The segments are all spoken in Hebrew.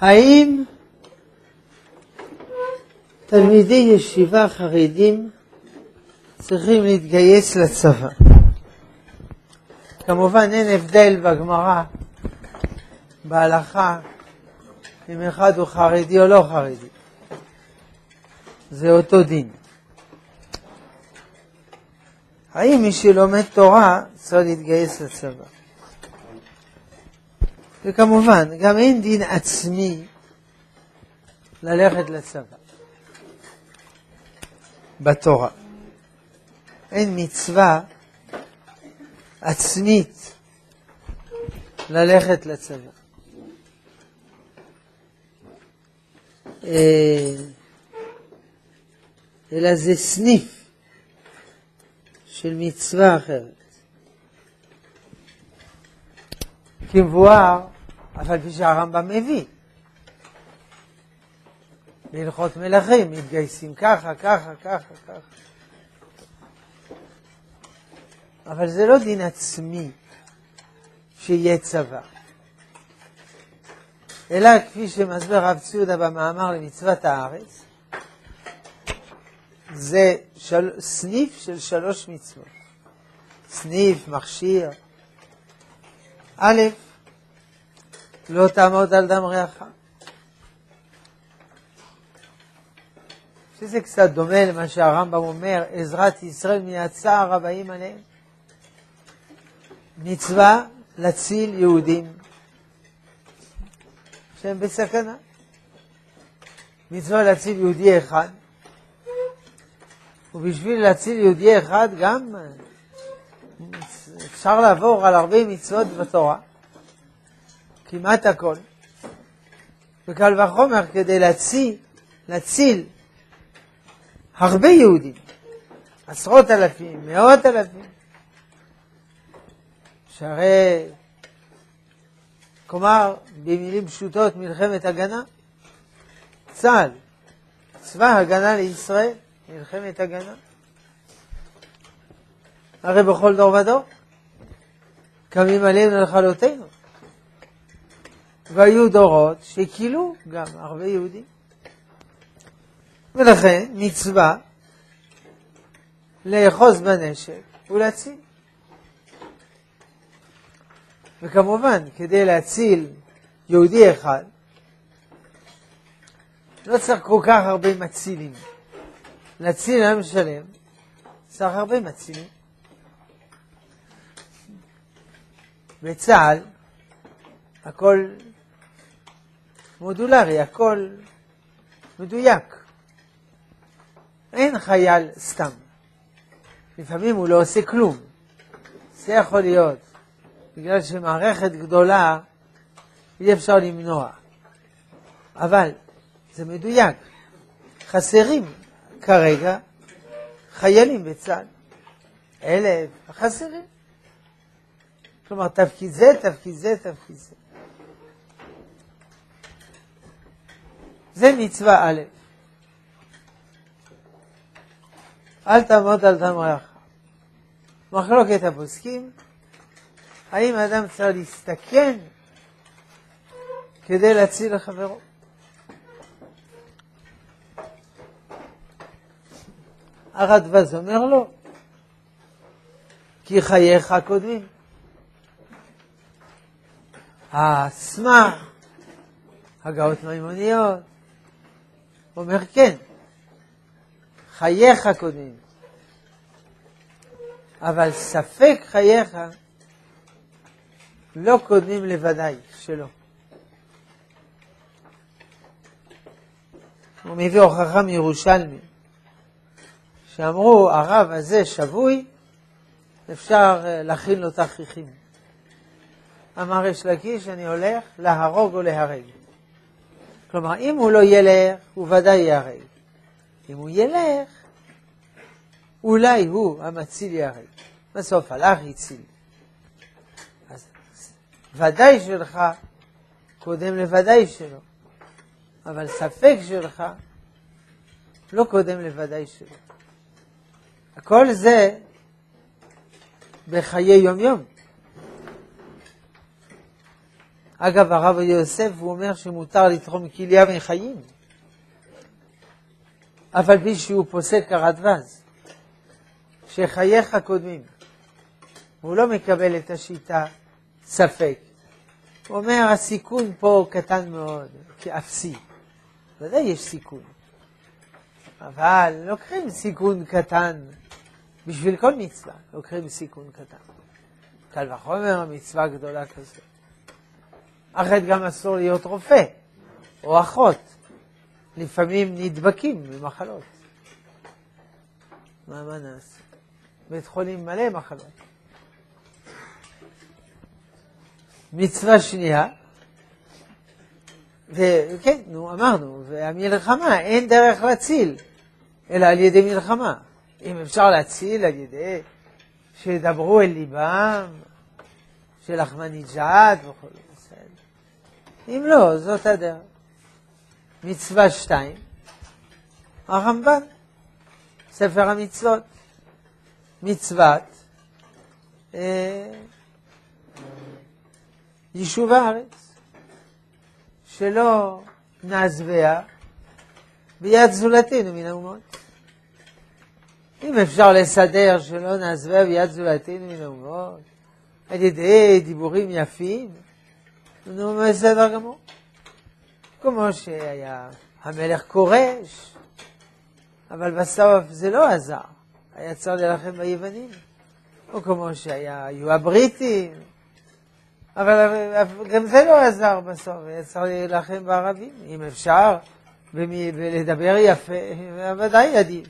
האם תלמידי ישיבה חרדים צריכים להתגייס לצבא? כמובן אין הבדל בגמרא, בהלכה, אם אחד הוא חרדי או לא חרדי. זה אותו דין. האם מי שלומד תורה צריך להתגייס לצבא? וכמובן, גם אין דין עצמי ללכת לצבא בתורה. אין מצווה עצמית ללכת לצבא. אה, אלא זה סניף של מצווה אחרת. כמבואר, אף על פי שהרמב"ם מביא. בהלכות מלכים מתגייסים ככה, ככה, ככה, ככה. אבל זה לא דין עצמי שיהיה צבא. אלא כפי שמסביר רב ציודה במאמר למצוות הארץ, זה של... סניף של שלוש מצוות. סניף, מכשיר. א', לא תעמוד על דם רעך. שזה קצת דומה למה שהרמב"ם אומר, עזרת ישראל מן הצער הבאים עליהם. מצווה להציל יהודים שהם בסכנה. מצווה להציל יהודי אחד, ובשביל להציל יהודי אחד גם אפשר לעבור על הרבה מצוות בתורה, כמעט הכל. וקל וחומר כדי להציל, להציל הרבה יהודים, עשרות אלפים, מאות אלפים, שהרי, כלומר, במילים פשוטות, מלחמת הגנה, צה"ל, צבא הגנה לישראל, מלחמת הגנה. הרי בכל דור ודור קמים עלינו לכלותנו. והיו דורות שכילו גם הרבה יהודים. ולכן מצווה לאחוז בנשק ולהציל. וכמובן, כדי להציל יהודי אחד, לא צריך כל כך הרבה מצילים. להציל עם שלם, צריך הרבה מצילים. בצה"ל הכל מודולרי, הכל מדויק. אין חייל סתם. לפעמים הוא לא עושה כלום. זה יכול להיות בגלל שמערכת גדולה אי אפשר למנוע. אבל זה מדויק. חסרים כרגע חיילים בצה"ל. אלף, חסרים. כלומר, תפקיד זה, תפקיד זה, תפקיד זה. זה מצווה א'. אל תעמוד על דם רעך. מחלוקת הפוסקים, האם האדם צריך להסתכן כדי להציל לחברו? הרדב"ז אומר לו, כי חייך קודמים. האסמה, הגאות מימוניות, אומר כן, חייך קודמים. אבל ספק חייך לא קודמים לוודאי שלא. הוא מביא הוכחה מירושלמי, שאמרו, הרב הזה שבוי, אפשר אה, להכין לו תכריכים. אמר יש לקיש, אני הולך להרוג או להרג. כלומר, אם הוא לא ילך, הוא ודאי ייהרג. אם הוא ילך, אולי הוא המציל ייהרג. בסוף הלך, הציל. אז ודאי שלך קודם לוודאי שלו, אבל ספק שלך לא קודם לוודאי שלו. הכל זה בחיי יום-יום. אגב, הרב יוסף, הוא אומר שמותר לתרום כליה מחיים, אבל בלי שהוא פוסק הרדווז, שחייך קודמים. הוא לא מקבל את השיטה ספק. הוא אומר, הסיכון פה קטן מאוד, כאפסי. ודאי יש סיכון. אבל לוקחים סיכון קטן בשביל כל מצווה, לוקחים סיכון קטן. קל וחומר מצווה גדולה כזאת. אחרת גם אסור להיות רופא או אחות. לפעמים נדבקים במחלות. מה, מה נעשה? בית חולים מלא מחלות. מצווה שנייה, וכן, נו, אמרנו, והמלחמה, אין דרך להציל, אלא על ידי מלחמה. אם אפשר להציל על ידי שידברו אל ליבם של אחמדינג'אד וכו'. אם לא, זאת הדרך. מצווה שתיים, הרמב"ן, ספר המצוות, מצוות אה, יישוב הארץ, שלא נעזביה ביד זולתנו מן האומות. אם אפשר לסדר שלא נעזביה ביד זולתנו מן האומות, על ידי דיבורים יפים, נו, בסדר גמור. כמו שהיה המלך כורש, אבל בסוף זה לא עזר, היה צריך להילחם ביוונים, או כמו שהיו הבריטים, אבל גם זה לא עזר בסוף, היה צריך להילחם בערבים, אם אפשר, ולדבר יפה, ודאי עדיף.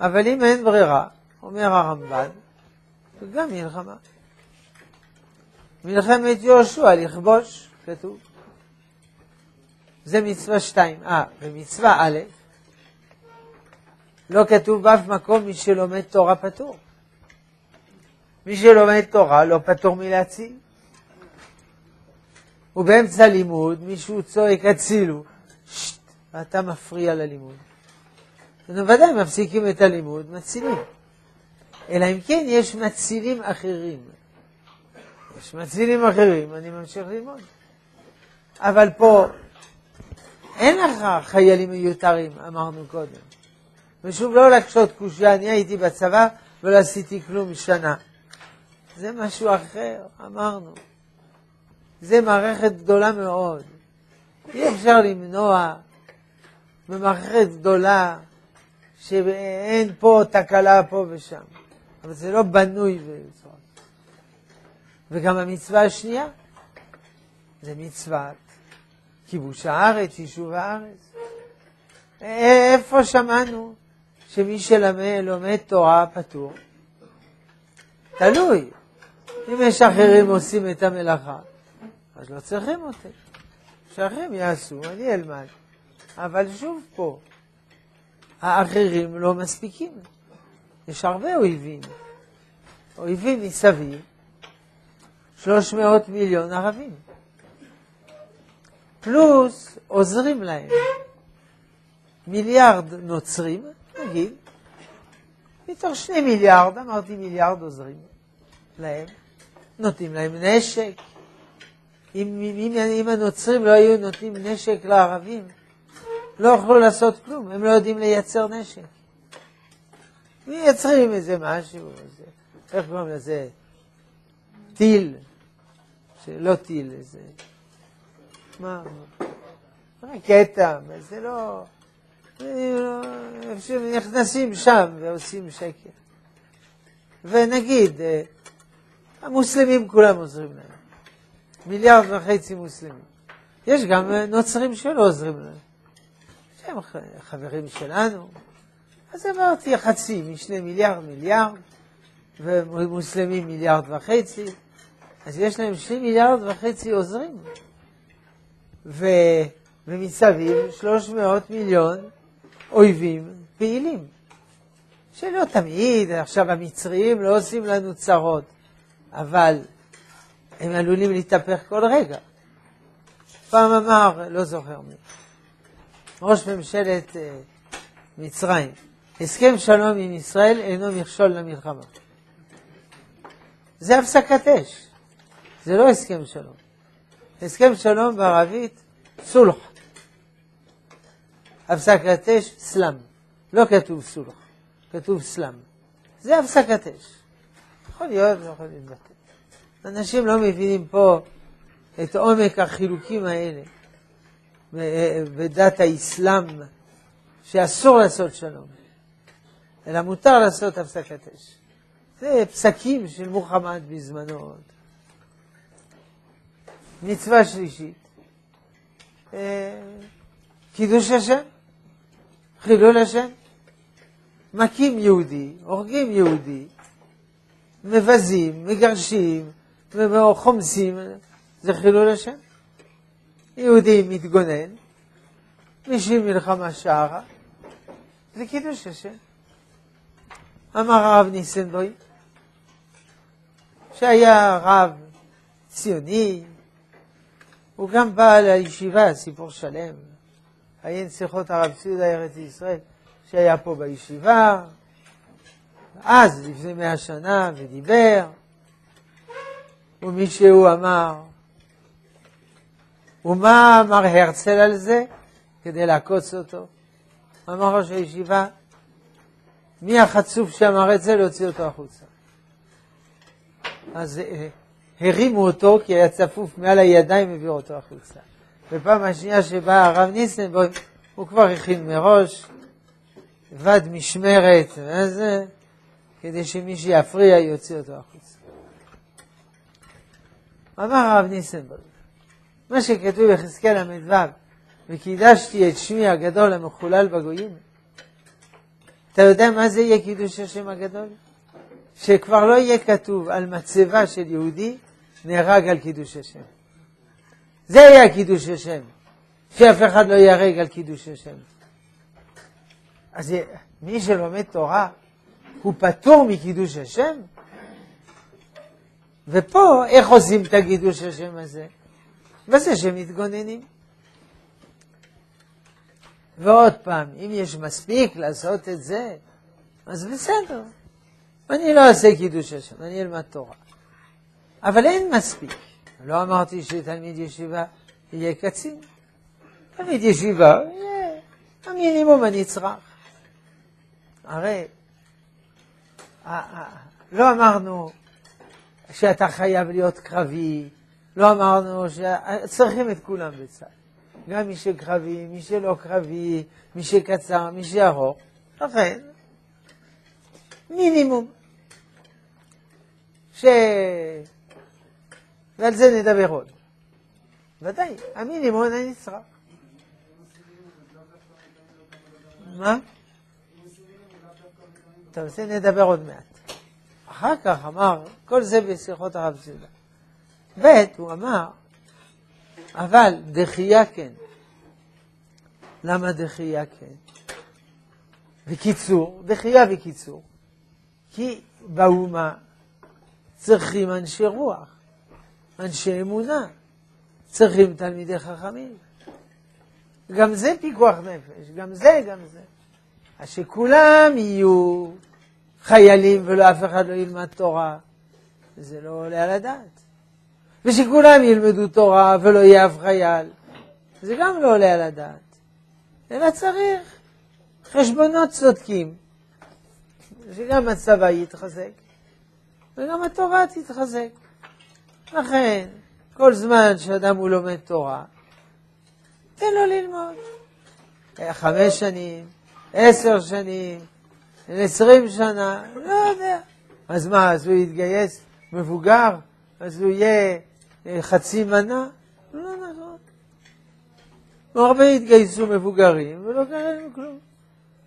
אבל אם אין ברירה, אומר הרמב"ן, גם מלחמה. מלחמת יהושע, לכבוש, כתוב. זה מצווה שתיים. אה, במצווה א', לא כתוב באף מקום מי שלומד תורה פטור. מי שלומד תורה לא פטור מלהציל. ובאמצע לימוד מישהו צועק הצילו, שט, ואתה מפריע ללימוד. בוודאי מפסיקים את הלימוד, מצילים. אלא אם כן יש מצילים אחרים. יש מצילים אחרים, אני ממשיך ללמוד. אבל פה אין לך חיילים מיותרים, אמרנו קודם. ושוב, לא להקשות קושייה, אני הייתי בצבא ולא עשיתי כלום שנה. זה משהו אחר, אמרנו. זה מערכת גדולה מאוד. אי אפשר למנוע במערכת גדולה שאין פה תקלה פה ושם. אבל זה לא בנוי בצורה. וגם המצווה השנייה זה מצוות כיבוש הארץ, יישוב הארץ. איפה שמענו שמי שלומד תורה פטור? תלוי. אם יש אחרים עושים את המלאכה, אז לא צריכים אותי. שאחרים יעשו, אני אלמד. אבל שוב פה, האחרים לא מספיקים. יש הרבה אויבים. אויבים מסביב, 300 מיליון ערבים. פלוס עוזרים להם. מיליארד נוצרים, נגיד, מתוך שני מיליארד, אמרתי מיליארד עוזרים להם, נותנים להם נשק. אם, אם, אם הנוצרים לא היו נותנים נשק לערבים, לא יכלו לעשות כלום, הם לא יודעים לייצר נשק. מייצרים איזה משהו, איזה, איך קוראים לזה? טיל, שלא טיל, איזה... מה? רקטה, זה לא... נכנסים שם ועושים שקר. ונגיד, אה, המוסלמים כולם עוזרים להם. מיליארד וחצי מוסלמים. יש גם אה, נוצרים שלא עוזרים להם. שהם חברים שלנו. אז אמרתי חצי משני מיליארד, מיליארד, ומוסלמים מיליארד וחצי. אז יש להם שני מיליארד וחצי עוזרים. ו... ומסביב 300 מיליון אויבים פעילים. שלא תמיד, עכשיו המצרים לא עושים לנו צרות, אבל הם עלולים להתהפך כל רגע. פעם אמר, לא זוכר מי, ראש ממשלת uh, מצרים, הסכם שלום עם ישראל אינו מכשול למלחמה. זה הפסקת אש, זה לא הסכם שלום. הסכם שלום בערבית, סולח. הפסקת אש, סלאם. לא כתוב סולח, כתוב סלאם. זה הפסקת אש. יכול להיות, לא יכול להתבטא. אנשים לא מבינים פה את עומק החילוקים האלה בדת האסלאם, שאסור לעשות שלום, אלא מותר לעשות הפסקת אש. זה פסקים של מוחמד בזמנו. מצווה שלישית, אה, קידוש השם, חילול השם. מכים יהודי, הורגים יהודי, מבזים, מגרשים, חומסים, זה חילול השם. יהודי מתגונן, בשביל מלחמה שערה, זה קידוש השם. אמר הרב ניסנבוים, שהיה רב ציוני, הוא גם בא לישיבה, סיפור שלם, עיין שיחות הרב ציודה ארץ ישראל, שהיה פה בישיבה, אז, לפני מאה שנה, ודיבר, ומישהו אמר, ומה אמר הרצל על זה? כדי לעקוץ אותו. אמר ראש הישיבה, מי החצוף שאמר את זה? להוציא אותו החוצה. אז אה, הרימו אותו, כי היה צפוף מעל הידיים, הביאו אותו החוצה. בפעם השנייה שבא הרב ניסנבוים, הוא כבר הכין מראש, ועד משמרת, וזה, כדי שמי שיפריע יוציא אותו החוצה. אמר הרב ניסנבוים, מה שכתוב בחזקאל ל"ו, וקידשתי את שמי הגדול המחולל בגויים, אתה יודע מה זה יהיה קידוש השם הגדול? שכבר לא יהיה כתוב על מצבה של יהודי נהרג על קידוש השם. זה יהיה קידוש השם, שאף אחד לא ייהרג על קידוש השם. אז מי שלומד תורה, הוא פטור מקידוש השם? ופה, איך עושים את הקידוש השם הזה? בזה שמתגוננים. ועוד פעם, אם יש מספיק לעשות את זה, אז בסדר. אני לא אעשה קידוש השם, אני אלמד תורה. אבל אין מספיק. לא אמרתי שתלמיד ישיבה יהיה קצין. תלמיד ישיבה יהיה המינימום הנצרך. הרי לא אמרנו שאתה חייב להיות קרבי, לא אמרנו שצריכים את כולם בצה"ל. גם מי שקרבי, מי שלא קרבי, מי שקצר, מי שארוך. לכן, מינימום. ש... ועל זה נדבר עוד. ודאי, המינימום הנצרך. מה? טוב, זה נדבר עוד מעט. אחר כך אמר, כל זה בשיחות הרב ציודה. ב', הוא אמר, אבל דחייה כן. למה דחייה כן? וקיצור, דחייה וקיצור. כי באומה צריכים אנשי רוח, אנשי אמונה, צריכים תלמידי חכמים. גם זה פיקוח נפש, גם זה, גם זה. אז שכולם יהיו חיילים ולא אף אחד לא ילמד תורה, זה לא עולה על הדעת. ושכולם ילמדו תורה ולא יהיה אף חייל, זה גם לא עולה על הדעת. אלא צריך חשבונות צודקים, שגם הצבא יתחזק וגם התורה תתחזק. לכן, כל זמן שאדם הוא לומד תורה, תן לו ללמוד. חמש שנים, עשר שנים, עשרים שנה, לא יודע. אז מה, אז הוא יתגייס מבוגר? אז הוא יהיה אה, חצי מנה? לא נכון. הרבה התגייסו מבוגרים ולא קרה להם כלום.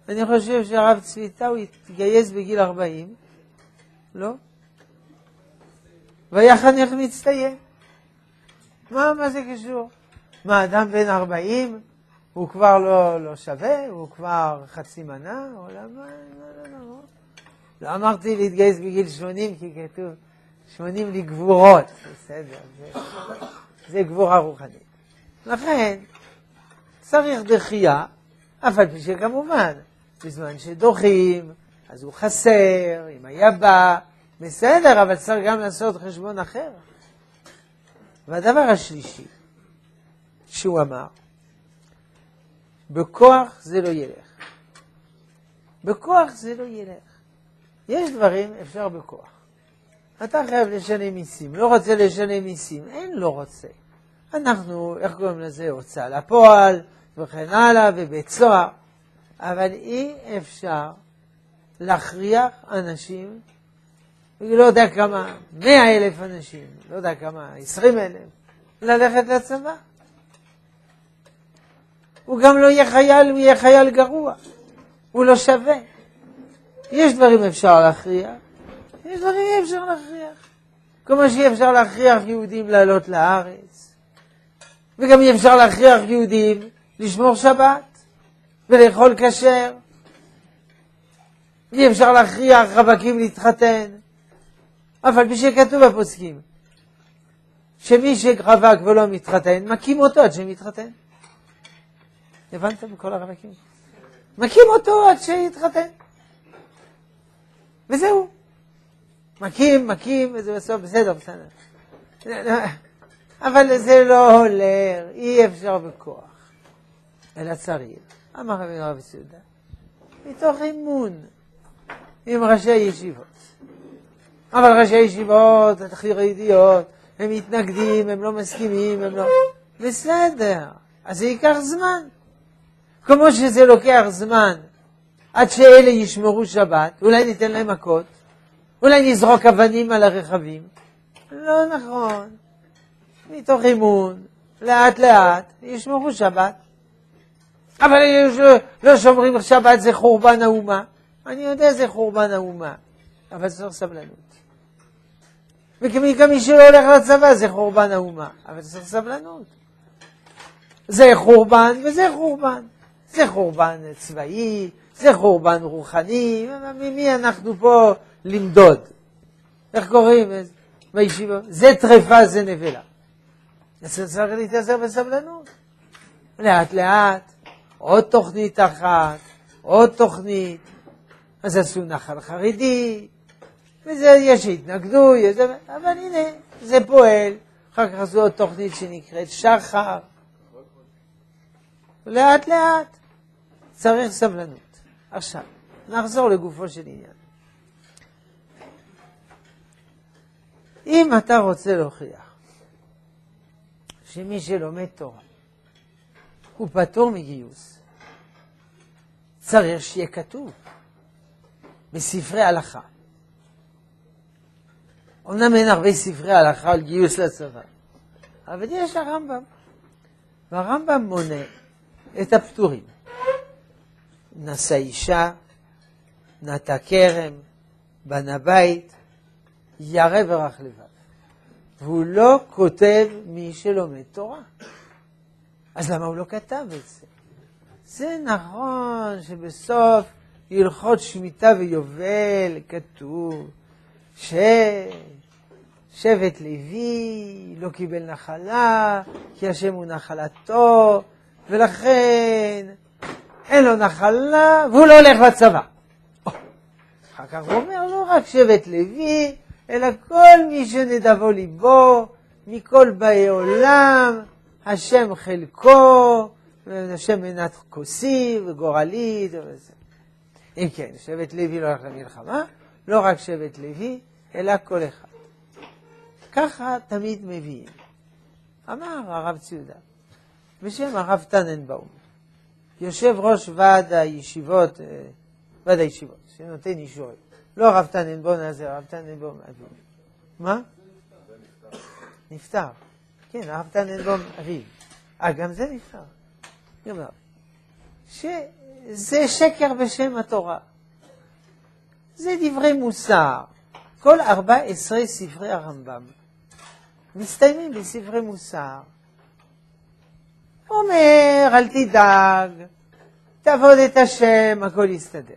אני חושב שהרב צביטאו התגייס בגיל 40, לא? והיה חנך מצטיין. מה, מה זה קשור? מה, אדם בן 40 הוא כבר לא, לא שווה? הוא כבר חצי מנה? או למה? לא, לא, לא. לא אמרתי להתגייס בגיל 80 כי כתוב 80 לגבורות, בסדר, זה, זה גבורה רוחנית. לכן, צריך דחייה, אף על פי שכמובן, בזמן שדוחים, אז הוא חסר, אם היה בא, בסדר, אבל צריך גם לעשות חשבון אחר. והדבר השלישי, שהוא אמר, בכוח זה לא ילך. בכוח זה לא ילך. יש דברים אפשר בכוח. אתה חייב לשלם מיסים, לא רוצה לשלם מיסים, אין לא רוצה. אנחנו, איך קוראים לזה, הוצאה לפועל וכן הלאה, ובית סוהר, אבל אי אפשר להכריח אנשים, לא יודע כמה, מאה אלף אנשים, לא יודע כמה, עשרים אלף, ללכת לצבא. הוא גם לא יהיה חייל, הוא יהיה חייל גרוע. הוא לא שווה. יש דברים אפשר להכריח, יש דברים אפשר להכריח. כמו שאי אפשר להכריח יהודים לעלות לארץ, וגם אי אפשר להכריח יהודים לשמור שבת ולאכול כשר. אי אפשר להכריח רווקים להתחתן. אף על פי שכתוב בפוסקים, שמי שרווק ולא מתחתן, מכים אותו עד שמתחתן. הבנתם כל הרווקים? מכים אותו עד שיתחתן. וזהו. מכים, מכים, וזה בסוף בסדר, בסדר. אבל זה לא הולך, אי אפשר בכוח, אלא צריך. אמר רבי רבי סעודה, מתוך אמון עם ראשי ישיבות. אבל ראשי ישיבות, החרדיות, הם מתנגדים, הם לא מסכימים, הם לא... בסדר, אז זה ייקח זמן. כמו שזה לוקח זמן עד שאלה ישמרו שבת, אולי ניתן להם מכות, אולי נזרוק אבנים על הרכבים. לא נכון. מתוך אימון, לאט לאט, ישמרו שבת. אבל לא שומרים שבת זה חורבן האומה. אני יודע זה חורבן האומה, אבל צריך סבלנות. וגם מי שלא הולך לצבא זה חורבן האומה, אבל צריך סבלנות. זה חורבן וזה חורבן. זה חורבן צבאי, זה חורבן רוחני, ממי אנחנו פה למדוד? איך קוראים בישיבה? זה טרפה, זה נבלה. אז צריך להתעזר בסבלנות. לאט לאט, עוד תוכנית אחת, עוד תוכנית, אז עשו נחל חרדי, וזה, יש שהתנגדו, אבל הנה, זה פועל. אחר כך עשו עוד תוכנית שנקראת שחר. לאט לאט. צריך סבלנות. עכשיו, נחזור לגופו של עניין. אם אתה רוצה להוכיח שמי שלומד תורה הוא פטור מגיוס, צריך שיהיה כתוב בספרי הלכה. אמנם אין הרבה ספרי הלכה על גיוס לצבא, אבל יש הרמב"ם, והרמב"ם מונה את הפטורים. נשא אישה, נטע כרם, בנה בית, ירא ורך לבב. והוא לא כותב מי שלומד תורה. אז למה הוא לא כתב את זה? זה נכון שבסוף הלכות שמיטה ויובל כתוב ששבט לוי לא קיבל נחלה, כי השם הוא נחלתו, ולכן אין לו נחלה, והוא לא הולך לצבא. אחר כך הוא אומר, לא רק שבט לוי, אלא כל מי שנדבו ליבו, מכל באי עולם, השם חלקו, השם מנת כוסי וגורלית וזה. אם כן, שבט לוי לא הולך למלחמה, לא רק שבט לוי, אלא כל אחד. ככה תמיד מביאים. אמר הרב ציודה, בשם הרב טננבאום, יושב ראש ועד הישיבות, אה, ועד הישיבות, שנותן אישורים. לא הרב טננבון הזה, הרב טננבון אביו. מה? נפטר. כן, הרב טננבון אביו. אה, גם זה נפטר. גם שזה שקר בשם התורה. זה דברי מוסר. כל 14 ספרי הרמב"ם מסתיימים בספרי מוסר. אומר, אל תדאג, תעבוד את השם, הכל יסתדר.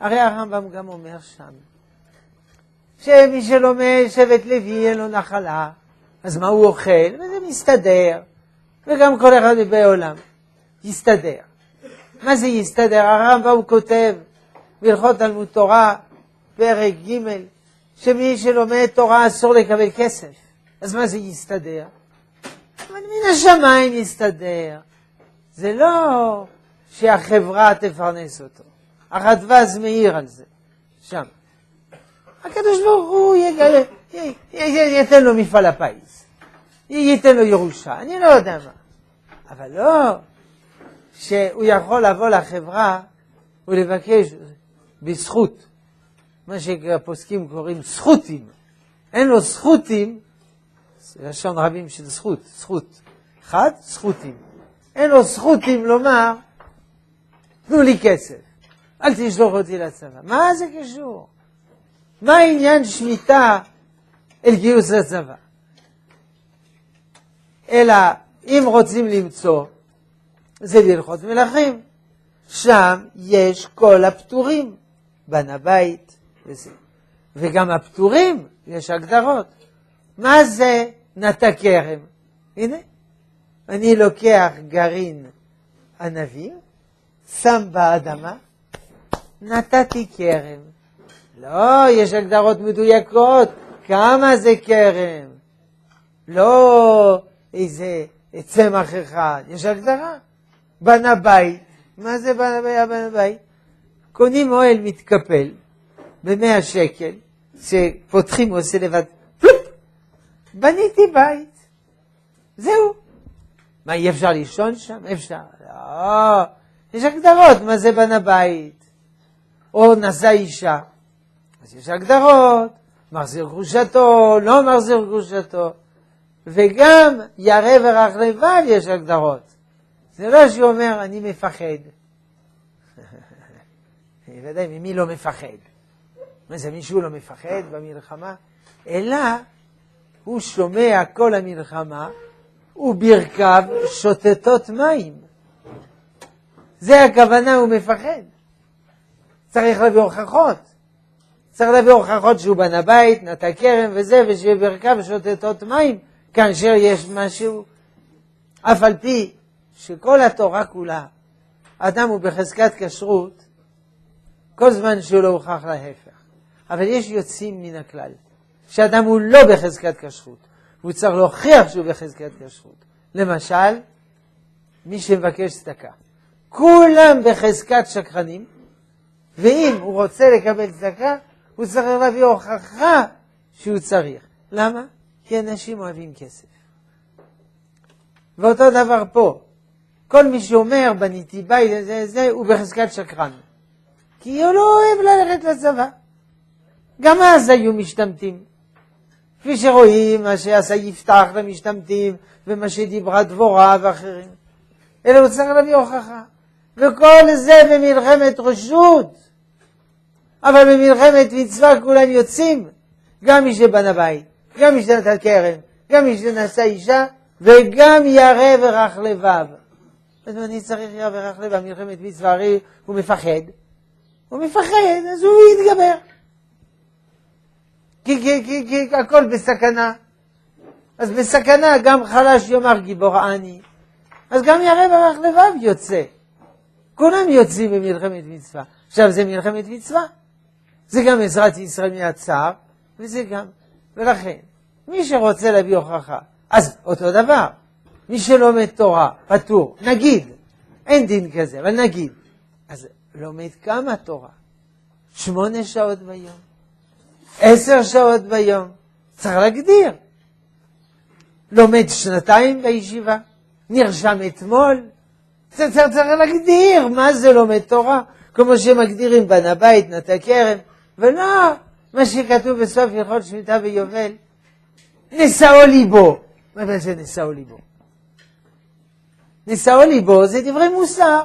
הרי הרמב"ם גם אומר שם, שמי שלומד שבט לוי אין לו נחלה, אז מה הוא אוכל? וזה מסתדר, וגם כל אחד בעולם יסתדר. מה זה יסתדר? הרמב"ם כותב בהלכות תלמוד תורה, פרק ג', שמי שלומד תורה אסור לקבל כסף. אז מה זה יסתדר? אבל מן השמיים יסתדר. זה לא שהחברה תפרנס אותו. הרדווז מעיר על זה, שם. הקדוש ברוך הוא יגלה, ייתן לו מפעל הפיס, ייתן לו ירושה, אני לא יודע מה. אבל לא שהוא יכול לבוא לחברה ולבקש בזכות, מה שהפוסקים קוראים זכותים. אין לו זכותים, לשון רבים של זכות, זכות. אחד, זכותים. אין לו זכותים לומר, תנו לי כסף, אל תשלוח אותי לצבא. מה זה קשור? מה עניין שמיטה אל גיוס לצבא? אלא אם רוצים למצוא, זה ללכות מלכים. שם יש כל הפטורים, בן הבית וזה. וגם הפטורים, יש הגדרות. מה זה נטע כרם? הנה, אני לוקח גרעין ענבים, שם באדמה, נתתי כרם. לא, יש הגדרות מדויקות, כמה זה כרם. לא איזה צמח אחד, יש הגדרה. בנה בית, מה זה בנה בית? קונים אוהל מתקפל במאה שקל, שפותחים ועושה לבד, פלופ, בניתי בית, זהו. מה, אי אפשר לישון שם? אפשר. לא, יש הגדרות מה זה בנה בית. או נשא אישה, אז יש הגדרות, מחזיר גרושתו, לא מחזיר גרושתו. וגם ירא ורך לבד יש הגדרות. זה לא שהוא אומר, אני מפחד. ודאי, ממי לא מפחד? מה זה, מישהו לא מפחד במלחמה? אלא הוא שומע כל המלחמה וברכיו שוטטות מים. זה הכוונה, הוא מפחד. צריך להביא הוכחות. צריך להביא הוכחות שהוא בנה בית, נטע כרם וזה, ושיהיה ברכיו שוטטות מים. כאשר יש משהו, אף על פי שכל התורה כולה, אדם הוא בחזקת כשרות, כל זמן שהוא לא הוכח להפך. אבל יש יוצאים מן הכלל, שאדם הוא לא בחזקת כשרות, והוא צריך להוכיח שהוא בחזקת כשרות. למשל, מי שמבקש צדקה. כולם בחזקת שקרנים, ואם הוא רוצה לקבל צדקה, הוא צריך להביא הוכחה שהוא צריך. למה? כי אנשים אוהבים כסף. ואותו דבר פה, כל מי שאומר בניתי בית, זה, זה, הוא בחזקת שקרן. כי הוא לא אוהב ללכת לצבא. גם אז היו משתמטים. כפי שרואים, מה שעשה יפתח למשתמטים, ומה שדיברה דבורה ואחרים. אלא הוא צריך להביא הוכחה. וכל זה במלחמת רשות. אבל במלחמת מצווה כולם יוצאים. גם מי שבנה בית, גם מי שנתן כרם, גם מי שנשא אישה, וגם ירא ורך לבב. אז אני צריך ירא ורך לבב, מלחמת מצווה, הרי הוא מפחד. הוא מפחד, אז הוא יתגבר. כי, כי, כי, כי הכל בסכנה. אז בסכנה גם חלש יאמר גיבור עני. אז גם ירא ורך לבב יוצא. כולם יוצאים במלחמת מצווה. עכשיו זה מלחמת מצווה. זה גם עזרת ישראל מהצער, וזה גם. ולכן, מי שרוצה להביא הוכחה, אז אותו דבר. מי שלומד תורה, פטור, נגיד, אין דין כזה, אבל נגיד, אז לומד כמה תורה? שמונה שעות ביום, עשר שעות ביום, צריך להגדיר. לומד שנתיים בישיבה, נרשם אתמול, צריך, צריך, צריך להגדיר מה זה לומד תורה, כמו שמגדירים בן הבית, נטע כרם, ולא מה שכתוב בסוף הלכות שמיטה ויובל, נשאו ליבו. מה זה נשאו ליבו? נשאו ליבו זה דברי מוסר.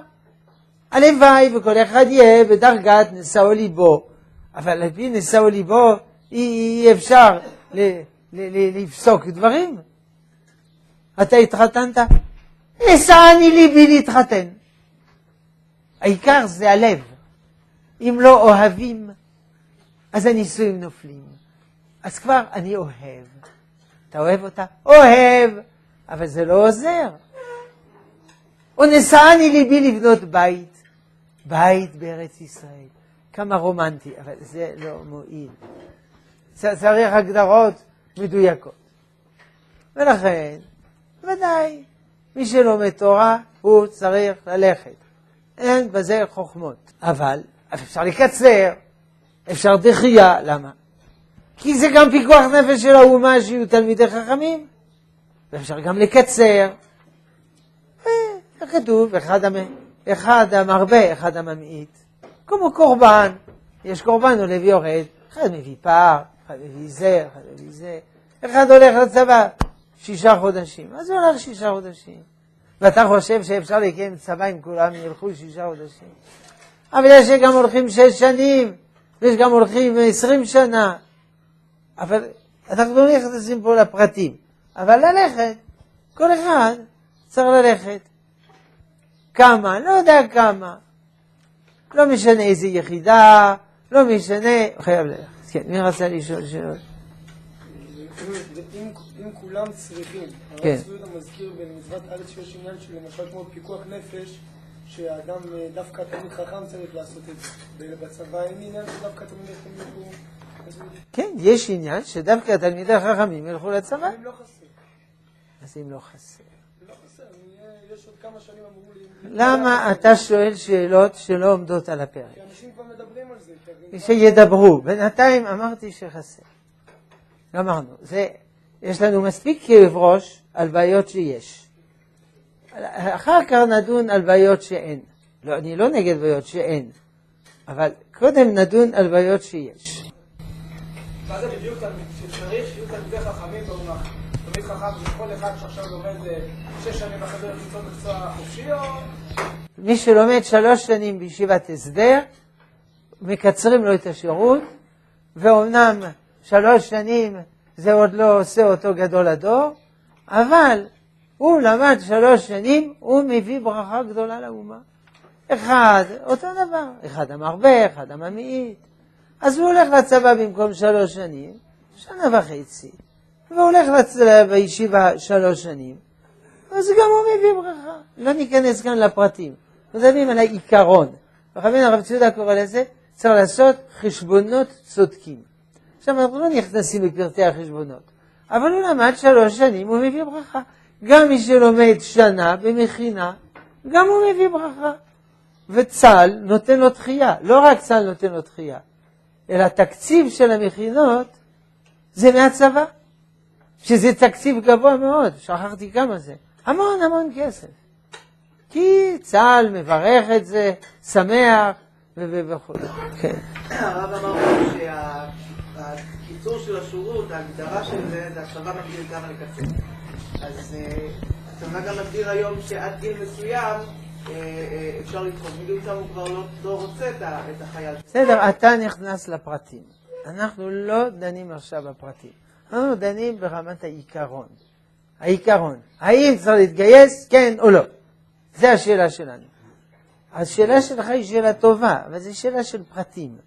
הלוואי וכל אחד יהיה בדרגת נשאו ליבו, אבל על פי נשאו ליבו אי אפשר לפסוק דברים. אתה התחתנת? נשאני ליבי להתחתן. העיקר זה הלב. אם לא אוהבים, אז הנישואים נופלים. אז כבר אני אוהב. אתה אוהב אותה? אוהב, אבל זה לא עוזר. ונשאני ליבי לבנות בית, בית בארץ ישראל. כמה רומנטי, אבל זה לא מועיל. צריך הגדרות מדויקות. ולכן, ודאי, מי שלומד תורה, הוא צריך ללכת. אין בזה חוכמות. אבל אפשר לקצר, אפשר דחייה, למה? כי זה גם פיקוח נפש של האומה שיהיו תלמידי חכמים, ואפשר גם לקצר. כתוב, אחד, המ... אחד המרבה, אחד הממעיט. כמו קורבן, יש קורבן, הוא לביא יורד, אחד מביא פער, אחד מביא זה, אחד מביא זה. אחד הולך לצבא שישה חודשים, אז הוא הולך שישה חודשים. ואתה חושב שאפשר לקיים צבא אם כולם ילכו שישה חודשים? אבל יש גם הולכים שש שנים, ויש גם הולכים עשרים שנה. אבל אנחנו לא נכנסים פה לפרטים. אבל ללכת, כל אחד צריך ללכת. כמה, לא יודע כמה. לא משנה איזה יחידה, לא משנה, חייב ללכת. כן, מי רצה לשאול שאלות? אם כולם צריכים, כן. הרב צבי יהודה מזכיר במצוות א' שיש עניין של למשל כמו פיקוח נפש, שהאדם אה, דווקא תלמיד חכם צריך לעשות את זה. ובצבא אין עניין שדווקא תלמידי חכמים ילכו... כן, יש עניין שדווקא התלמידי החכמים ילכו לצבא. אם לא חסר. אז אם לא חסר. יש עוד כמה שנים אמרו לי... למה אתה שואל שאלות שלא עומדות על הפרק? כי אנשים כבר מדברים על זה. שידברו. בינתיים אמרתי שחסר. גמרנו. זה, יש לנו מספיק כאב ראש על בעיות שיש. אחר כך נדון על בעיות שאין. לא, אני לא נגד בעיות שאין, אבל קודם נדון על בעיות שיש. מה זה בדיוק? שצריך שיהיו תלמידי חכמים באומה. תלמיד חכם זה כל אחד שעכשיו לומד אה, שש שנים אחרי למצוא מקצוע חופשי או... מי שלומד שלוש שנים בישיבת הסדר, מקצרים לו את השירות, ואומנם שלוש שנים זה עוד לא עושה אותו גדול הדור, אבל הוא למד שלוש שנים, הוא מביא ברכה גדולה לאומה. אחד, אותו דבר, אחד המרבה, אחד הממעיט. אז הוא הולך לצבא במקום שלוש שנים, שנה וחצי, והוא הולך לצבא בישיבה שלוש שנים, אז גם הוא מביא ברכה. לא ניכנס כאן לפרטים, מדברים על העיקרון. וחברים, הרב ציודה קורא לזה, צריך לעשות חשבונות צודקים. עכשיו, אנחנו לא נכנסים לפרטי החשבונות, אבל הוא למד שלוש שנים, הוא מביא ברכה. גם מי שלומד שנה במכינה, גם הוא מביא ברכה. וצה"ל נותן לו דחייה, לא רק צה"ל נותן לו דחייה, אלא התקציב של המכינות זה מהצבא, שזה תקציב גבוה מאוד, שכחתי כמה זה, המון המון כסף. כי צה"ל מברך את זה, שמח וכו'. כן. הרב אמר שהקיצור של השירות, ההגדרה של זה, זה הצבא מגדיר כמה לקצר. אז אה, הצבא גם מגדיר היום שעד גיל מסוים אה, אה, אפשר לדחות. בדיוק שם הוא כבר לא- לא רוצה את החייל. בסדר, אתה נכנס לפרטים. אנחנו לא דנים עכשיו בפרטים. אנחנו דנים ברמת העיקרון. העיקרון, האם צריך להתגייס, כן או לא? זו השאלה שלנו. השאלה שלך היא שאלה טובה, אבל זו שאלה של פרטים.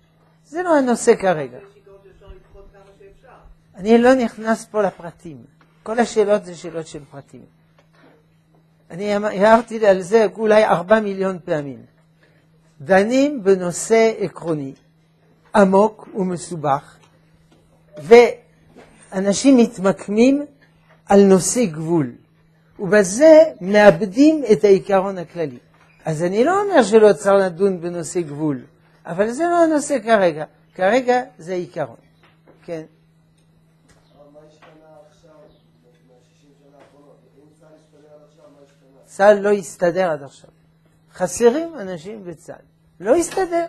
זה לא הנושא כרגע. אני לא נכנס פה לפרטים. כל השאלות זה שאלות של פרטים. אני אמ- הערתי על זה אולי ארבע מיליון פעמים. דנים בנושא עקרוני, עמוק ומסובך, ואנשים מתמקמים על נושא גבול, ובזה מאבדים את העיקרון הכללי. אז אני לא אומר שלא צריך לדון בנושא גבול, אבל זה לא הנושא כרגע. כרגע זה עיקרון. כן. צה"ל לא הסתדר עד עכשיו. חסרים אנשים בצה"ל. לא הסתדר.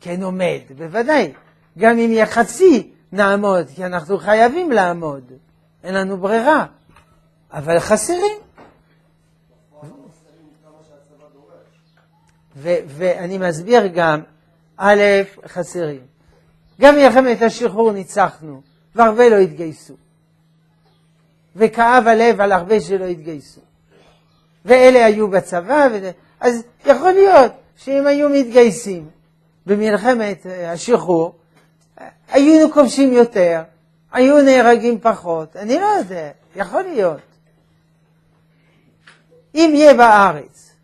כן עומד, בוודאי. גם אם יחסי נעמוד, כי אנחנו חייבים לעמוד. אין לנו ברירה. אבל חסרים. ואני מסביר גם, א', חסרים. גם מלחמת השחרור ניצחנו, והרבה לא התגייסו. וכאב הלב על הרבה שלא התגייסו. ואלה היו בצבא, ו... אז יכול להיות שאם היו מתגייסים במלחמת אה, השחרור, היינו כובשים יותר, היו נהרגים פחות, אני לא יודע, יכול להיות. אם יהיה בארץ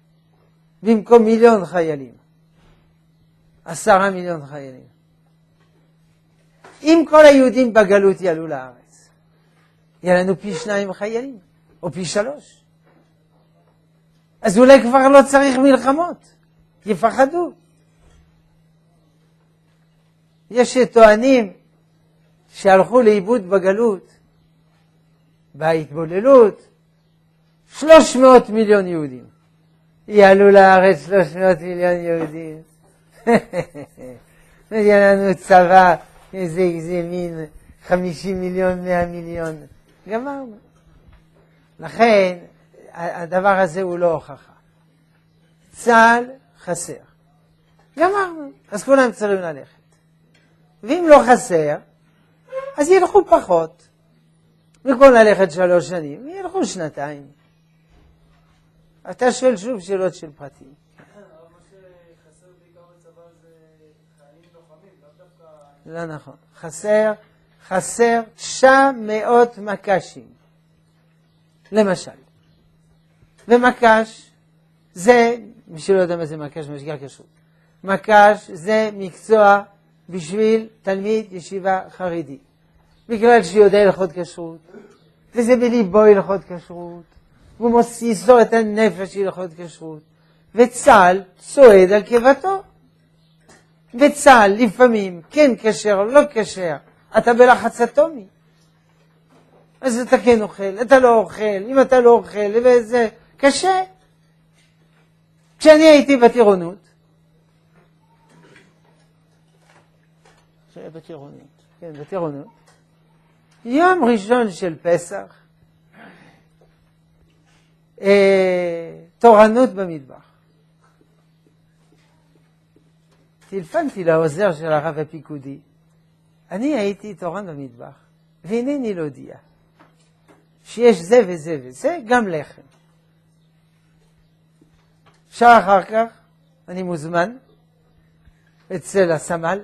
במקום מיליון חיילים, עשרה מיליון חיילים, אם כל היהודים בגלות יעלו לארץ, יהיה לנו פי שניים חיילים, או פי שלוש. אז אולי כבר לא צריך מלחמות, יפחדו. יש שטוענים שהלכו לאיבוד בגלות, בהתבוללות, 300 מיליון יהודים. יעלו לארץ 300 מיליון יהודים. יהיה לנו צבא, איזה, איזה מין 50 מיליון, 100 מיליון. גמרנו. לכן, הדבר הזה הוא לא הוכחה. צה"ל חסר. גמרנו. אז כולם צריכים ללכת. ואם לא חסר, אז ילכו פחות. במקום ללכת שלוש שנים, ילכו שנתיים. אתה שואל שוב שאלות של פרטים. לא נכון. חסר, חסר 900 מקשים, למשל. ומקש זה, מי שלא יודע מה זה מקש, משגיח כשרות. מקש זה מקצוע בשביל תלמיד ישיבה חרדי. בגלל שיודע הלכות כשרות, וזה בליבו הלכות כשרות, והוא מוסיס לו את הנפש הלכות כשרות, וצה"ל צועד על קיבתו. וצה"ל לפעמים כן כשר, לא כשר, אתה בלחץ אטומי. אז אתה כן אוכל, אתה לא אוכל, אם אתה לא אוכל, וזה קשה. כשאני הייתי בטירונות, שהיה בטירונות, כן, בטירונות, יום ראשון של פסח, אה, תורנות במטבח. טלפנתי לעוזר של הרב הפיקודי, אני הייתי תורן במטבח, והנני להודיע שיש זה וזה וזה, גם לחם. שעה אחר כך אני מוזמן אצל הסמל,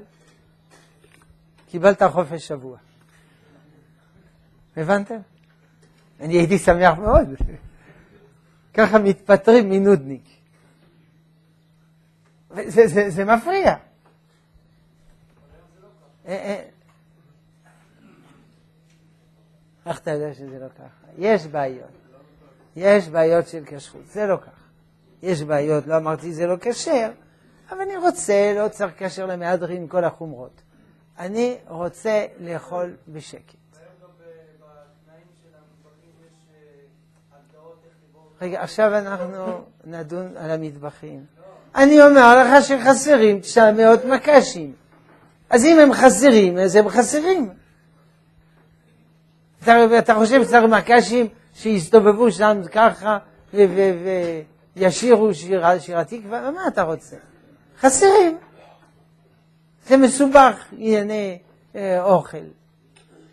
קיבלת חופש שבוע. הבנתם? אני הייתי שמח מאוד. ככה מתפטרים מנודניק. זה, זה, זה מפריע. אה, אה. איך אתה יודע שזה לא ככה? יש בעיות. יש בעיות של כשרות, זה לא ככה. יש בעיות, לא אמרתי זה לא כשר, אבל אני רוצה, לא צריך קשר למהדרין כל החומרות. אני רוצה לאכול בשקט. רגע, עכשיו אנחנו נדון על המטבחים. אני אומר לך שחסרים 900 מקשים. אז אם הם חסרים, אז הם חסרים. אתה, אתה חושב שצריך מקשים שיסתובבו שם ככה וישירו שיר, שיר התקווה? מה אתה רוצה? חסרים. זה מסובך, ענייני אה, אוכל.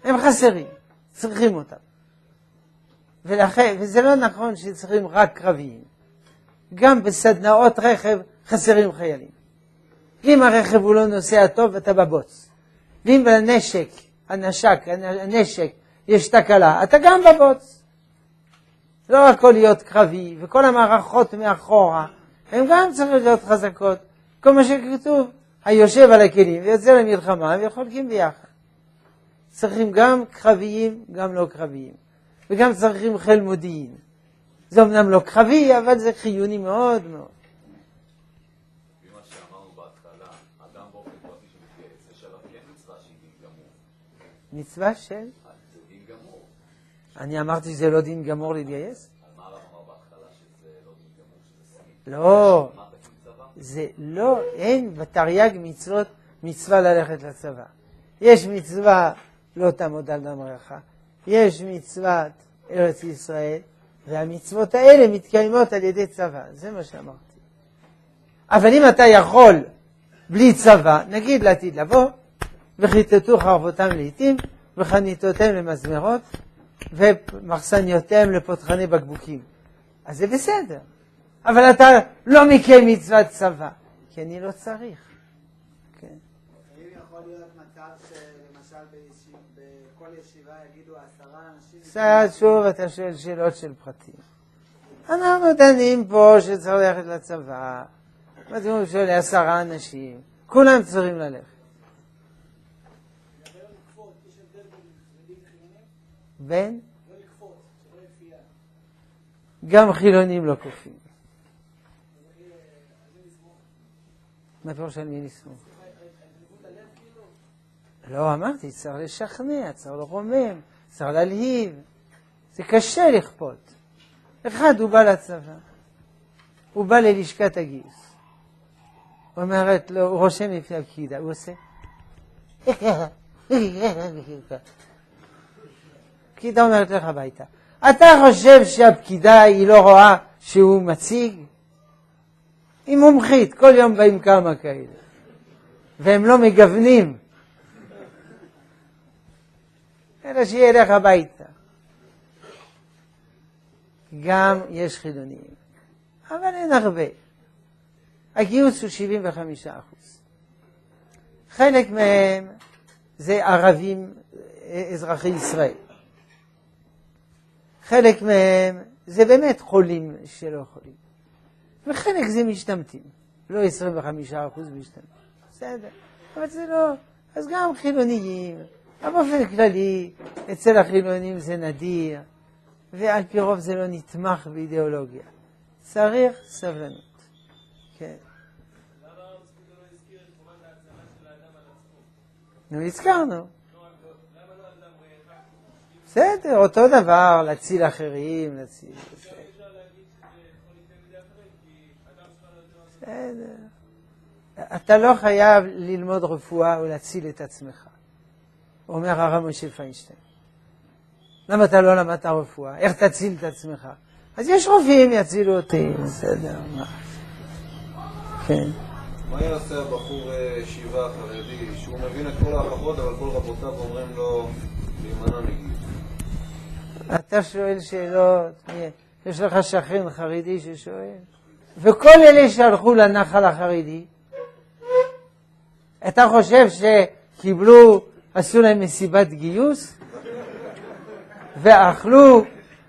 הם חסרים, צריכים אותם. ולכן, וזה לא נכון שצריכים רק קרביים. גם בסדנאות רכב חסרים חיילים. אם הרכב הוא לא נוסע טוב, אתה בבוץ. ואם בנשק, הנשק, הנשק, יש תקלה, אתה גם בבוץ. לא הכל להיות קרבי, וכל המערכות מאחורה, הן גם צריכות להיות חזקות. כל מה שכתוב, היושב על הכלים ויוצא למלחמה, וחולקים ביחד. צריכים גם קרביים, גם לא קרביים. וגם צריכים חיל מודיעין. זה אמנם לא קרבי, אבל זה חיוני מאוד מאוד. מצווה של? אני אמרתי שזה לא דין גמור להתגייס? לא, זה לא, אין בתרי"ג מצוות מצווה ללכת לצבא. יש מצווה לא תעמוד על דמך, יש מצוות ארץ ישראל, והמצוות האלה מתקיימות על ידי צבא, זה מה שאמרתי. אבל אם אתה יכול בלי צבא, נגיד לעתיד לבוא, וכיתתו חרבותם לעתים, וחניתותיהם למזמרות, ומחסניותיהם לפותחני בקבוקים. אז זה בסדר. אבל אתה לא מקיים מצוות צבא, כי אני לא צריך. כן. האם יכול להיות מצב שלמשל בכל ישיבה יגידו עשרה אנשים... שוב אתה שואל שאלות של פרטים. אנחנו דנים פה שצריך ללכת לצבא, ואתם שואל עשרה אנשים, כולם צריכים ללכת. בין? גם חילונים לא כופים. על מי לסמוך? לא, אמרתי, צריך לשכנע, צריך לרומם, צריך להלהיב. זה קשה לכפות. אחד, הוא בא לצבא, הוא בא ללשכת הגיוס. אומרת לו, הוא רושם לפני הפקידה, הוא עושה. פקידה אומרת לך הביתה. אתה חושב שהפקידה היא לא רואה שהוא מציג? היא מומחית, כל יום באים כמה כאלה. והם לא מגוונים. אלא שילך הביתה. גם יש חילונים, אבל אין הרבה. הגיוס הוא 75 אחוז. חלק מהם זה ערבים אזרחי ישראל. חלק מהם זה באמת חולים שלא חולים. וחלק זה משתמטים. לא 25 אחוז משתמטים. בסדר. אבל זה לא... אז גם חילוניים, אבל באופן כללי, אצל החילונים זה נדיר, ועל פי רוב זה לא נתמך באידיאולוגיה. צריך סבלנות. כן. נו, הזכרנו. בסדר, אותו דבר, להציל אחרים, להציל... בסדר. אתה לא חייב ללמוד רפואה ולהציל את עצמך, אומר הרב משה פיינשטיין. למה אתה לא למדת רפואה? איך תציל את עצמך? אז יש רופאים, יצילו אותי, בסדר, מה? כן. מה יעשה הבחור אה, ישיבה חרדי, שהוא מבין את כל ההלכות, אבל כל רבותיו אומרים לו להימנע מגיוס? אתה שואל שאלות, יש לך שכן חרדי ששואל? וכל אלה שהלכו לנחל החרדי, אתה חושב שקיבלו, עשו להם מסיבת גיוס? ואכלו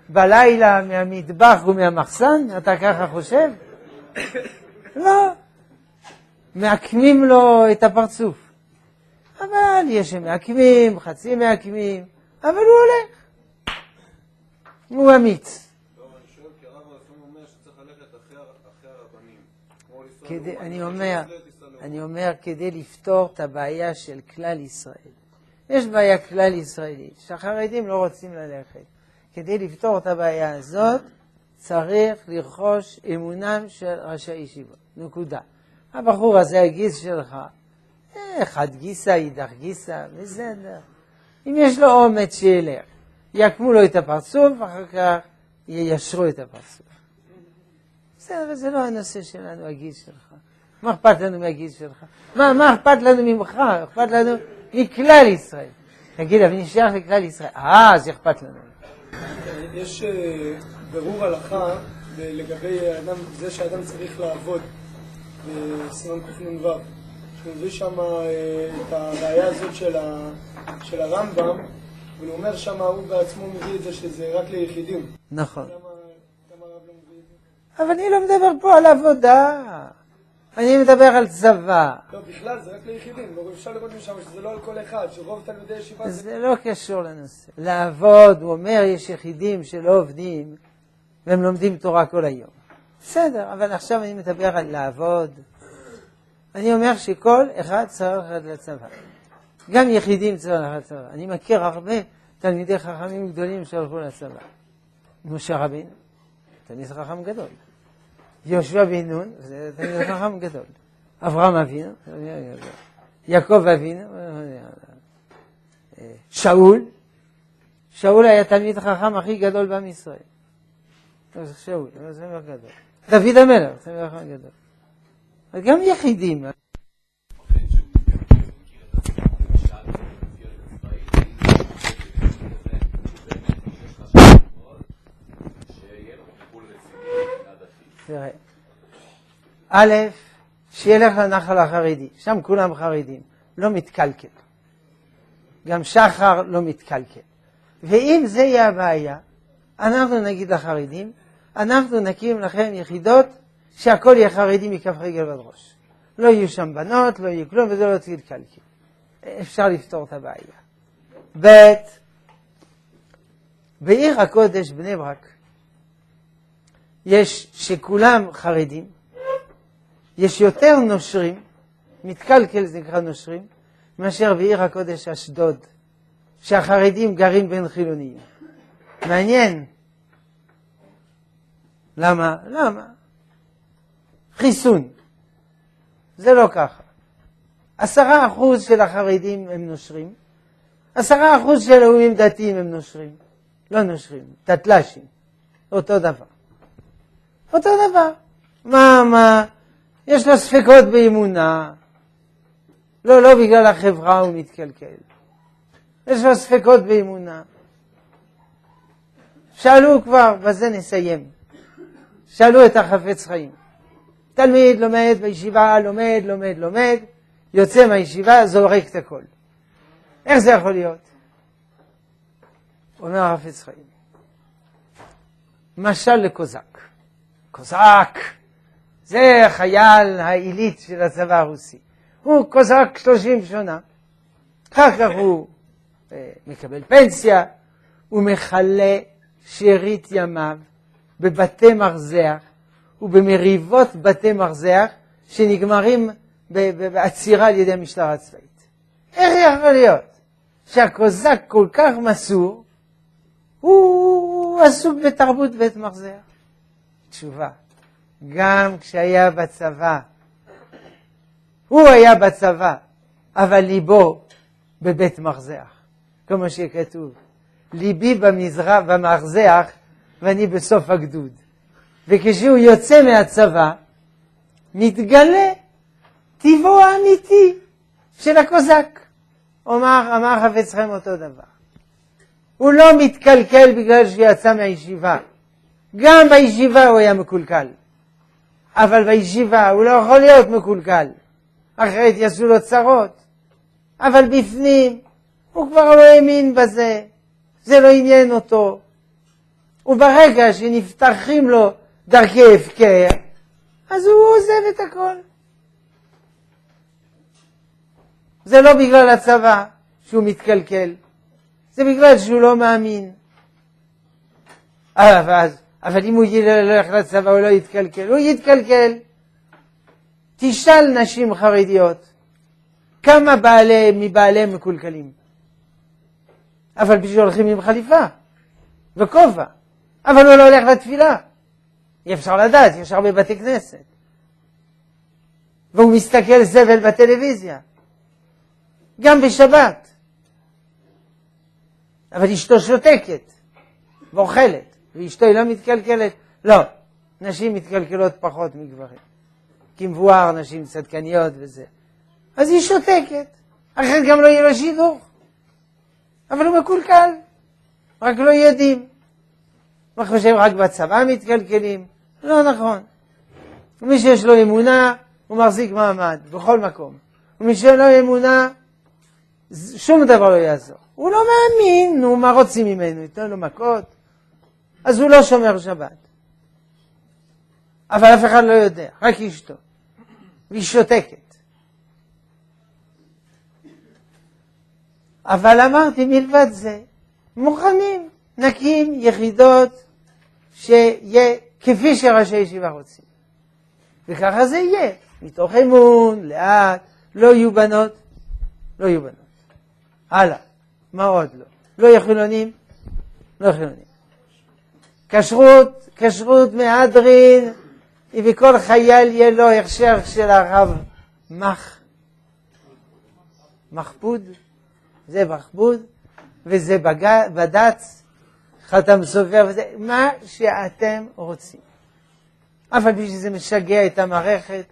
בלילה מהמטבח ומהמחסן? אתה ככה חושב? לא. מעקמים לו את הפרצוף. אבל יש שמעקמים, חצי מעקמים, אבל הוא הולך. הוא אמיץ. לא, אני שואל, כי הרב לפעמים אומר שצריך ללכת אחרי הרבנים. כמו לנסוע כדי, אני אומר. אני אומר, כדי לפתור את הבעיה של כלל ישראל. יש בעיה כלל ישראלית, שהחרדים לא רוצים ללכת. כדי לפתור את הבעיה הזאת, צריך לרכוש אמונם של ראשי ישיבות. נקודה. הבחור הזה, הגיס שלך, אחד גיסה, אידך גיסה, בסדר. אם יש לו אומץ, שילך. יעקמו לו את הפרצוף, אחר כך יישרו את הפרצוף. בסדר, זה לא הנושא שלנו, הגיס שלך. מה אכפת לנו מהגיס שלך? מה, מה אכפת לנו ממך? אכפת לנו מכלל ישראל. תגיד, אבל נשאר לכלל ישראל. אה, אז אכפת לנו. יש אה, בירור הלכה לגבי זה שאדם צריך לעבוד בסימן קנ"ו. שהוא מביא שם אה, את הראייה הזאת של, ה, של הרמב"ם, והוא אומר שם, הוא בעצמו מביא את זה שזה רק ליחידים. נכון. למה למה הרב לא מביא את זה? אבל אני לא מדבר פה על עבודה. אני מדבר על צבא. לא, בכלל זה רק ליחידים, לא, אפשר לראות משם שזה לא על כל אחד, שרוב תלמידי ישיבה זה... זה לא קשור לנושא. לעבוד, הוא אומר, יש יחידים שלא עובדים והם לומדים תורה כל היום. בסדר, אבל עכשיו אני מדבר על לעבוד. אני אומר שכל אחד צריך ללכת לצבא. גם יחידים צריכים ללכת לצבא. אני מכיר הרבה תלמידי חכמים גדולים שהלכו לצבא. משה רבינו, תלמיד חכם גדול. יהושע בן נון, זה תלמיד חכם גדול. אברהם אבינו. יעקב אבינו, שאול, שאול היה תלמיד חכם הכי גדול בעם ישראל. זה שאול, זה גדול. דוד המלך, חכם גדול. גם יחידים. תראה, א', שילך לנחל החרדי, שם כולם חרדים, לא מתקלקל. גם שחר לא מתקלקל. ואם זה יהיה הבעיה, אנחנו נגיד לחרדים, אנחנו נקים לכם יחידות שהכל יהיה חרדי מכף רגל ועד ראש. לא יהיו שם בנות, לא יהיו כלום, וזה לא יתקלקל. אפשר לפתור את הבעיה. ב', בעיר הקודש בני ברק יש שכולם חרדים, יש יותר נושרים, מתקלקל זה נקרא נושרים, מאשר בעיר הקודש אשדוד, שהחרדים גרים בין חילונים. מעניין. למה? למה? חיסון. זה לא ככה. עשרה אחוז של החרדים הם נושרים, עשרה אחוז של לאומים דתיים הם נושרים. לא נושרים, תתל"שים. אותו דבר. אותו דבר. מה, מה, יש לו ספקות באמונה. לא, לא בגלל החברה הוא מתקלקל. יש לו ספקות באמונה. שאלו כבר, בזה נסיים. שאלו את החפץ חיים. תלמיד לומד בישיבה, לומד, לומד, לומד, יוצא מהישיבה, זורק את הכל. איך זה יכול להיות? אומר החפץ חיים, משל לקוזק. קוזק, זה חייל העילית של הצבא הרוסי. הוא קוזק 30 שנה, אחר כך הוא אה, מקבל פנסיה, הוא מכלה שארית ימיו בבתי מרזח ובמריבות בתי מרזח שנגמרים בעצירה על ידי המשטרה הצבאית. איך יכול להיות שהקוזק כל כך מסור, הוא עסוק בתרבות בית מרזח? תשובה, גם כשהיה בצבא, הוא היה בצבא, אבל ליבו בבית מרזח, כמו שכתוב, ליבי במזרח, במרזח ואני בסוף הגדוד. וכשהוא יוצא מהצבא, מתגלה טיבו האמיתי של הקוזק. אמר, אמר חפץ חיים אותו דבר. הוא לא מתקלקל בגלל שיצא מהישיבה. גם בישיבה הוא היה מקולקל. אבל בישיבה הוא לא יכול להיות מקולקל, אחרת יעשו לו צרות. אבל בפנים הוא כבר לא האמין בזה, זה לא עניין אותו. וברגע שנפתחים לו דרכי הפקר, אז הוא עוזב את הכל. זה לא בגלל הצבא שהוא מתקלקל, זה בגלל שהוא לא מאמין. אבל, אבל אם הוא ילך לצבא הוא לא יתקלקל, הוא יתקלקל. תשאל נשים חרדיות, כמה בעלי, מבעליהם מקולקלים. אבל בשביל הולכים עם חליפה וכובע, אבל הוא לא הולך לתפילה. אי אפשר לדעת, ישר בבתי כנסת. והוא מסתכל זבל בטלוויזיה. גם בשבת. אבל אשתו שותקת ואוכלת, ואשתו היא לא מתקלקלת. לא, נשים מתקלקלות פחות מגברים. כי מבואר נשים צדקניות וזה. אז היא שותקת, אחרת גם לא יהיה לו שידוך. אבל הוא מקולקל, רק לא יודעים. מה חושב, רק בצבא מתקלקלים? לא נכון. מי שיש לו אמונה, הוא מחזיק מעמד בכל מקום. ומי שאין לו אמונה, שום דבר לא יעזור. הוא לא מאמין, נו, מה רוצים ממנו? ייתן לו מכות? אז הוא לא שומר שבת. אבל אף אחד לא יודע, רק אשתו. והיא שותקת. אבל אמרתי, מלבד זה, מוכנים, נקים יחידות שיהיה כפי שראשי ישיבה רוצים. וככה זה יהיה, מתוך אמון, לאט, לא יהיו בנות, לא יהיו בנות. הלאה, מה עוד לא? לא יהיו חילונים, לא חילונים. כשרות, כשרות מהדרין, וכל חייל יהיה לו הכשר של הרב מח, מחפוד, זה מחפוד, וזה בד"ץ, חתם סופר, וזה, מה שאתם רוצים. אף על פי שזה משגע את המערכת,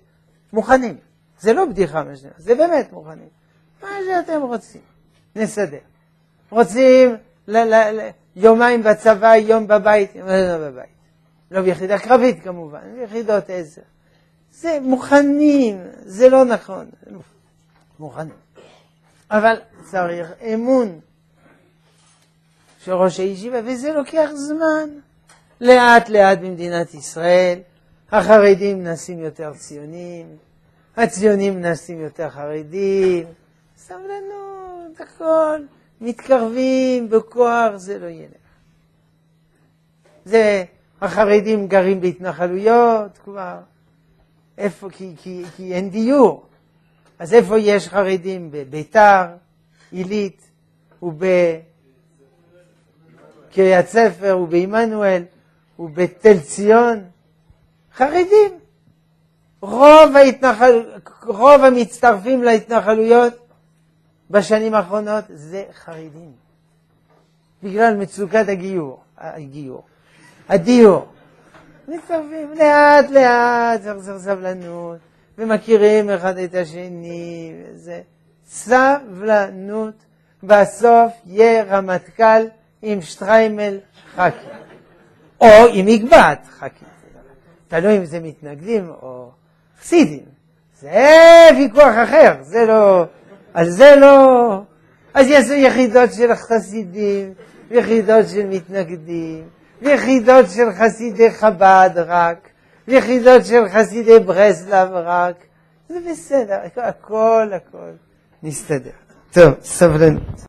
מוכנים. זה לא בדיחה מה שאני זה באמת מוכנים. מה שאתם רוצים. נסדר. רוצים ל- ל- ל- יומיים בצבא, יום בבית, לא בבית. לא ביחידה קרבית כמובן, ביחידות עזר. זה מוכנים, זה לא נכון. מוכנים. אבל צריך אמון של ראש הישיבה, וזה לוקח זמן. לאט לאט במדינת ישראל החרדים נעשים יותר ציונים, הציונים נעשים יותר חרדים, סבלנות, הכל, מתקרבים בכוח, זה לא ילך. זה החרדים גרים בהתנחלויות כבר, איפה, כי, כי, כי אין דיור. אז איפה יש חרדים? בביתר, עילית, ובקריית ספר, ובעמנואל, ובתל ציון. חרדים. רוב, ההתנחל... רוב המצטרפים להתנחלויות בשנים האחרונות זה חרדים. בגלל מצוקת הגיור, הגיור, הדיור. מצטרפים לאט לאט, צריך סבלנות, ומכירים אחד את השני, וזה סבלנות. בסוף יהיה רמטכ"ל עם שטריימל ח"כי, או עם מגבעת ח"כי. תלוי אם זה מתנגדים או חסידים. זה ויכוח אחר, זה לא... על זה לא... אז יעשו יחידות של חסידים, יחידות של מתנגדים, יחידות של חסידי חב"ד רק, יחידות של חסידי ברסלב רק. זה בסדר, הכל הכל נסתדר. טוב, סבלנות.